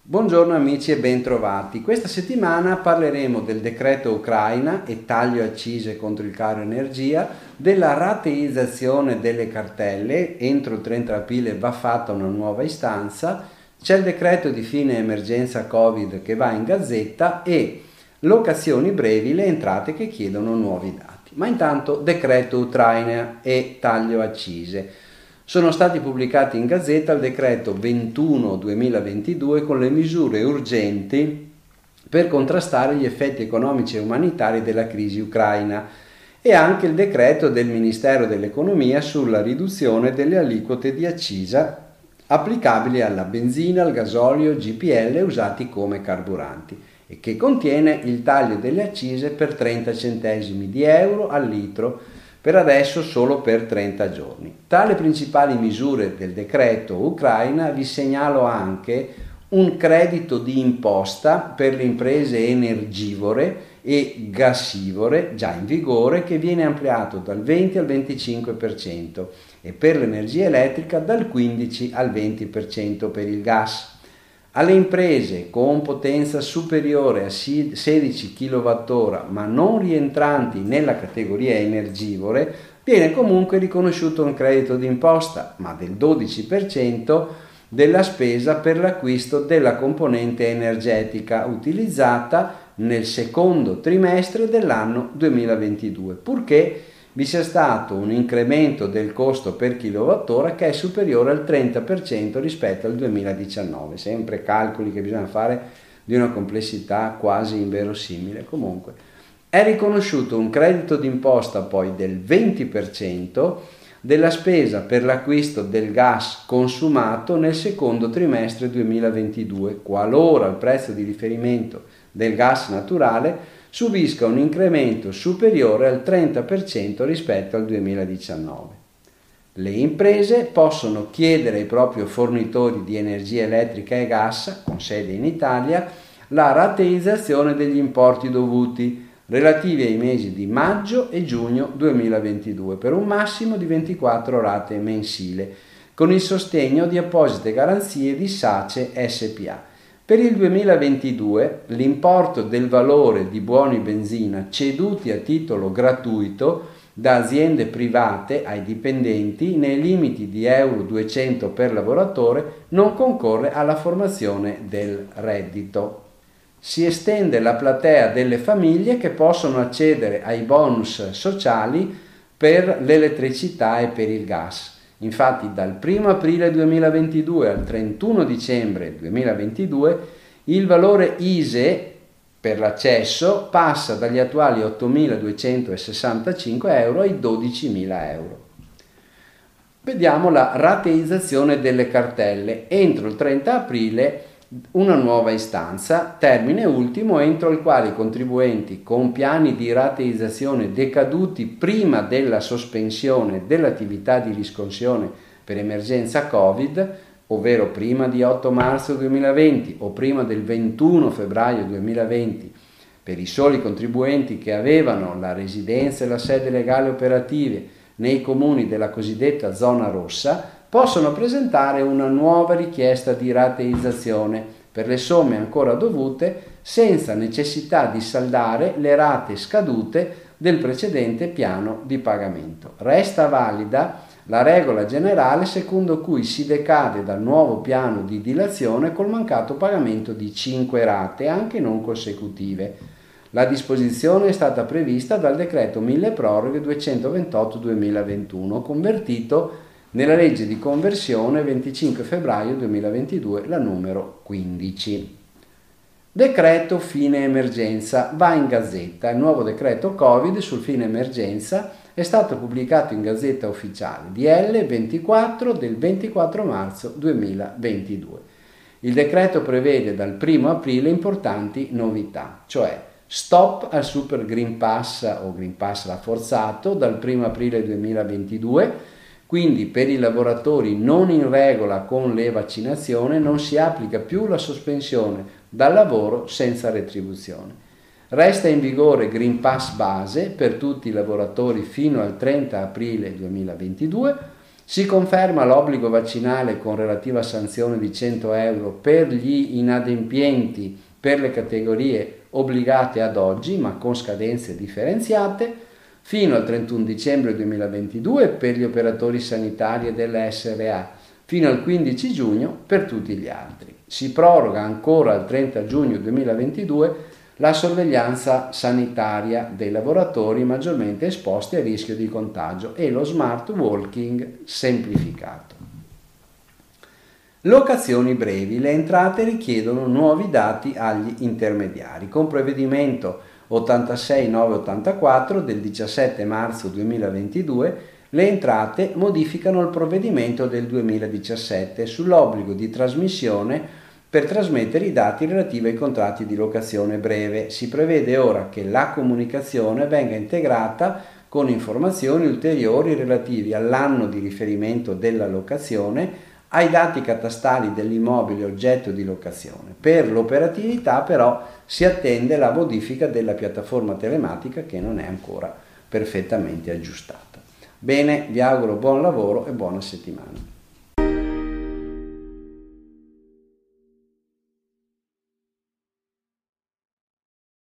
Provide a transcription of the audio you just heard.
Buongiorno amici e bentrovati. Questa settimana parleremo del decreto Ucraina e taglio accise contro il caro energia, della rateizzazione delle cartelle, entro il 30 aprile va fatta una nuova istanza, c'è il decreto di fine emergenza Covid che va in gazzetta e locazioni brevi, le entrate che chiedono nuovi dati. Ma intanto decreto Ucraina e taglio accise. Sono stati pubblicati in Gazzetta il decreto 21-2022 con le misure urgenti per contrastare gli effetti economici e umanitari della crisi ucraina e anche il decreto del Ministero dell'Economia sulla riduzione delle aliquote di accisa applicabili alla benzina, al gasolio, GPL usati come carburanti e che contiene il taglio delle accise per 30 centesimi di euro al litro per adesso solo per 30 giorni. Tra le principali misure del decreto Ucraina vi segnalo anche un credito di imposta per le imprese energivore e gassivore già in vigore che viene ampliato dal 20 al 25% e per l'energia elettrica dal 15 al 20% per il gas. Alle imprese con potenza superiore a 16 kWh ma non rientranti nella categoria energivore viene comunque riconosciuto un credito d'imposta, ma del 12% della spesa per l'acquisto della componente energetica utilizzata nel secondo trimestre dell'anno 2022, purché vi sia stato un incremento del costo per kilowattora che è superiore al 30% rispetto al 2019, sempre calcoli che bisogna fare di una complessità quasi inverosimile. Comunque, è riconosciuto un credito d'imposta poi del 20% della spesa per l'acquisto del gas consumato nel secondo trimestre 2022, qualora il prezzo di riferimento del gas naturale subisca un incremento superiore al 30% rispetto al 2019. Le imprese possono chiedere ai propri fornitori di energia elettrica e gas, con sede in Italia, la rateizzazione degli importi dovuti relativi ai mesi di maggio e giugno 2022 per un massimo di 24 rate mensile, con il sostegno di apposite garanzie di SACE SPA per il 2022 l'importo del valore di buoni benzina ceduti a titolo gratuito da aziende private ai dipendenti nei limiti di euro 200 per lavoratore non concorre alla formazione del reddito. Si estende la platea delle famiglie che possono accedere ai bonus sociali per l'elettricità e per il gas. Infatti dal 1 aprile 2022 al 31 dicembre 2022 il valore ISE per l'accesso passa dagli attuali 8.265 euro ai 12.000 euro. Vediamo la rateizzazione delle cartelle. Entro il 30 aprile una nuova istanza, termine ultimo entro il quale i contribuenti con piani di rateizzazione decaduti prima della sospensione dell'attività di riscossione per emergenza Covid, ovvero prima di 8 marzo 2020 o prima del 21 febbraio 2020, per i soli contribuenti che avevano la residenza e la sede legale operative nei comuni della cosiddetta zona rossa, possono presentare una nuova richiesta di rateizzazione per le somme ancora dovute senza necessità di saldare le rate scadute del precedente piano di pagamento. Resta valida la regola generale secondo cui si decade dal nuovo piano di dilazione col mancato pagamento di 5 rate, anche non consecutive. La disposizione è stata prevista dal decreto 1000 proroghe 228-2021, convertito nella legge di conversione 25 febbraio 2022, la numero 15. Decreto fine emergenza va in gazzetta. Il nuovo decreto Covid sul fine emergenza è stato pubblicato in gazzetta ufficiale DL 24 del 24 marzo 2022. Il decreto prevede dal 1 aprile importanti novità, cioè stop al Super Green Pass o Green Pass rafforzato dal 1 aprile 2022 quindi per i lavoratori non in regola con le vaccinazioni non si applica più la sospensione dal lavoro senza retribuzione. Resta in vigore Green Pass base per tutti i lavoratori fino al 30 aprile 2022. Si conferma l'obbligo vaccinale con relativa sanzione di 100 euro per gli inadempienti per le categorie obbligate ad oggi, ma con scadenze differenziate, fino al 31 dicembre 2022 per gli operatori sanitari e delle SRA, fino al 15 giugno per tutti gli altri. Si proroga ancora al 30 giugno 2022 la sorveglianza sanitaria dei lavoratori maggiormente esposti a rischio di contagio e lo smart working semplificato. Locazioni brevi. Le entrate richiedono nuovi dati agli intermediari. Con provvedimento 86984 del 17 marzo 2022 le entrate modificano il provvedimento del 2017 sull'obbligo di trasmissione per trasmettere i dati relativi ai contratti di locazione breve. Si prevede ora che la comunicazione venga integrata con informazioni ulteriori relativi all'anno di riferimento della locazione, ai dati catastali dell'immobile oggetto di locazione. Per l'operatività però si attende la modifica della piattaforma telematica che non è ancora perfettamente aggiustata. Bene, vi auguro buon lavoro e buona settimana.